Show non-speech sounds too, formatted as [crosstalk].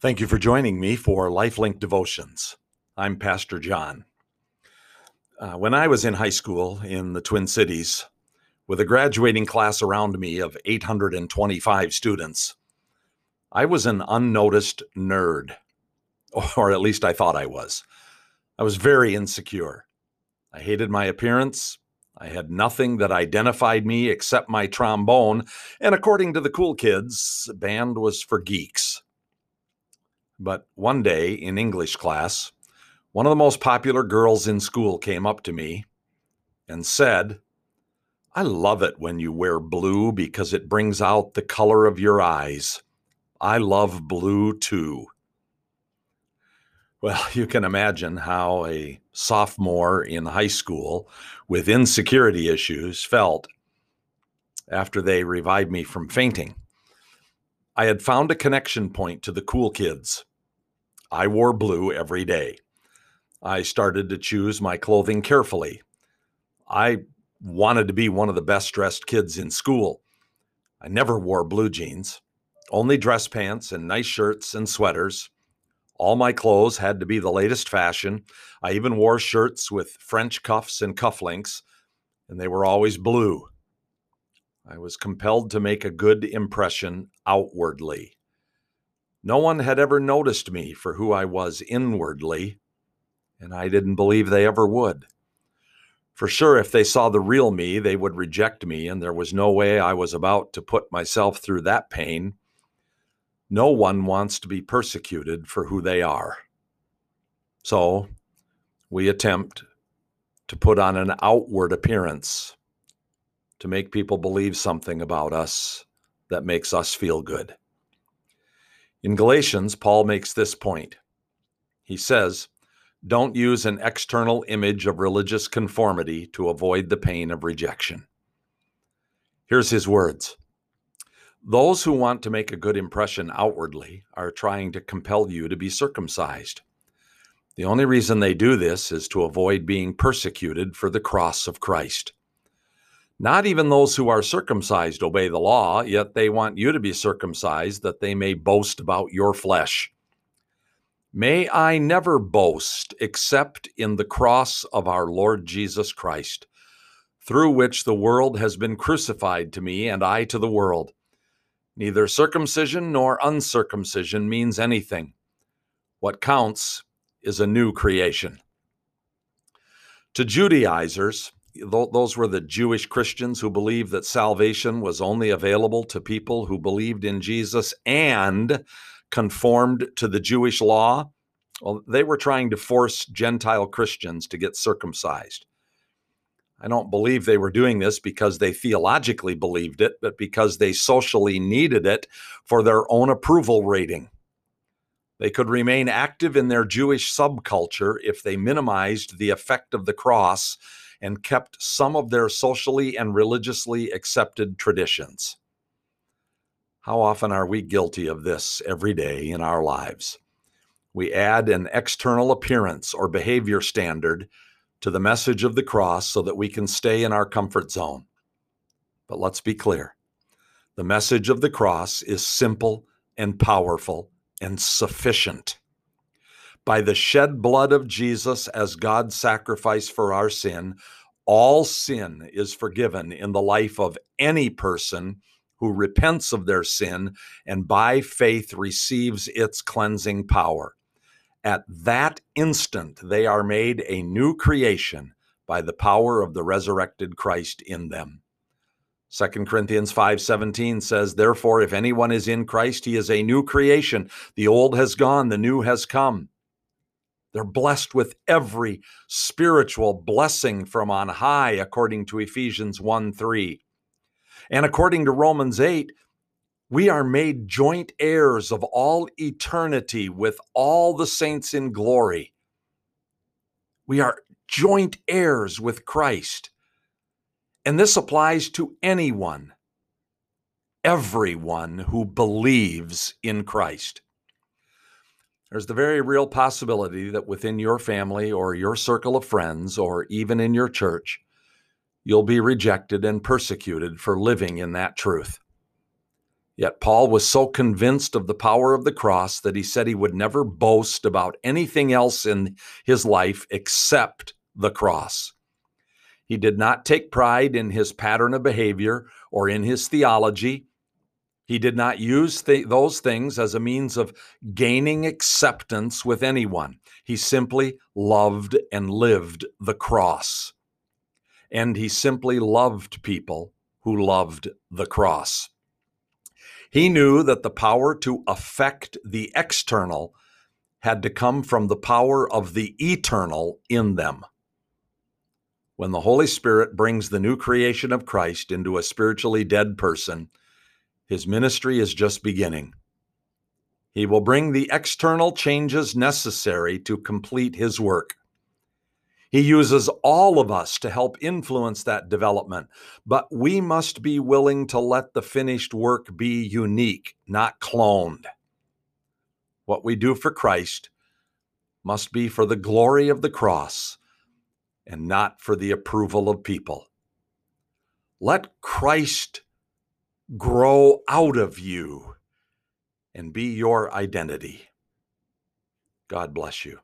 Thank you for joining me for Lifelink Devotions. I'm Pastor John. Uh, when I was in high school in the Twin Cities, with a graduating class around me of 825 students, I was an unnoticed nerd, [laughs] or at least I thought I was. I was very insecure. I hated my appearance. I had nothing that identified me except my trombone, and according to the cool kids, band was for geeks. But one day in English class, one of the most popular girls in school came up to me and said, I love it when you wear blue because it brings out the color of your eyes. I love blue too. Well, [laughs] you can imagine how a sophomore in high school with insecurity issues felt after they revived me from fainting. I had found a connection point to the cool kids. I wore blue every day. I started to choose my clothing carefully. I wanted to be one of the best dressed kids in school. I never wore blue jeans, only dress pants and nice shirts and sweaters. All my clothes had to be the latest fashion. I even wore shirts with French cuffs and cufflinks, and they were always blue. I was compelled to make a good impression outwardly. No one had ever noticed me for who I was inwardly, and I didn't believe they ever would. For sure, if they saw the real me, they would reject me, and there was no way I was about to put myself through that pain. No one wants to be persecuted for who they are. So we attempt to put on an outward appearance to make people believe something about us that makes us feel good. In Galatians, Paul makes this point. He says, Don't use an external image of religious conformity to avoid the pain of rejection. Here's his words Those who want to make a good impression outwardly are trying to compel you to be circumcised. The only reason they do this is to avoid being persecuted for the cross of Christ. Not even those who are circumcised obey the law, yet they want you to be circumcised that they may boast about your flesh. May I never boast except in the cross of our Lord Jesus Christ, through which the world has been crucified to me and I to the world. Neither circumcision nor uncircumcision means anything. What counts is a new creation. To Judaizers, those were the Jewish Christians who believed that salvation was only available to people who believed in Jesus and conformed to the Jewish law. Well, they were trying to force Gentile Christians to get circumcised. I don't believe they were doing this because they theologically believed it, but because they socially needed it for their own approval rating. They could remain active in their Jewish subculture if they minimized the effect of the cross and kept some of their socially and religiously accepted traditions. How often are we guilty of this every day in our lives? We add an external appearance or behavior standard to the message of the cross so that we can stay in our comfort zone. But let's be clear the message of the cross is simple and powerful and sufficient by the shed blood of Jesus as God's sacrifice for our sin, all sin is forgiven in the life of any person who repents of their sin and by faith receives its cleansing power. At that instant, they are made a new creation by the power of the resurrected Christ in them. 2 Corinthians 5:17 says, "Therefore if anyone is in Christ, he is a new creation. The old has gone, the new has come." They're blessed with every spiritual blessing from on high, according to Ephesians 1 3. And according to Romans 8, we are made joint heirs of all eternity with all the saints in glory. We are joint heirs with Christ. And this applies to anyone, everyone who believes in Christ. There's the very real possibility that within your family or your circle of friends or even in your church, you'll be rejected and persecuted for living in that truth. Yet Paul was so convinced of the power of the cross that he said he would never boast about anything else in his life except the cross. He did not take pride in his pattern of behavior or in his theology. He did not use th- those things as a means of gaining acceptance with anyone. He simply loved and lived the cross. And he simply loved people who loved the cross. He knew that the power to affect the external had to come from the power of the eternal in them. When the Holy Spirit brings the new creation of Christ into a spiritually dead person, his ministry is just beginning. He will bring the external changes necessary to complete his work. He uses all of us to help influence that development, but we must be willing to let the finished work be unique, not cloned. What we do for Christ must be for the glory of the cross and not for the approval of people. Let Christ grow out of you and be your identity. God bless you.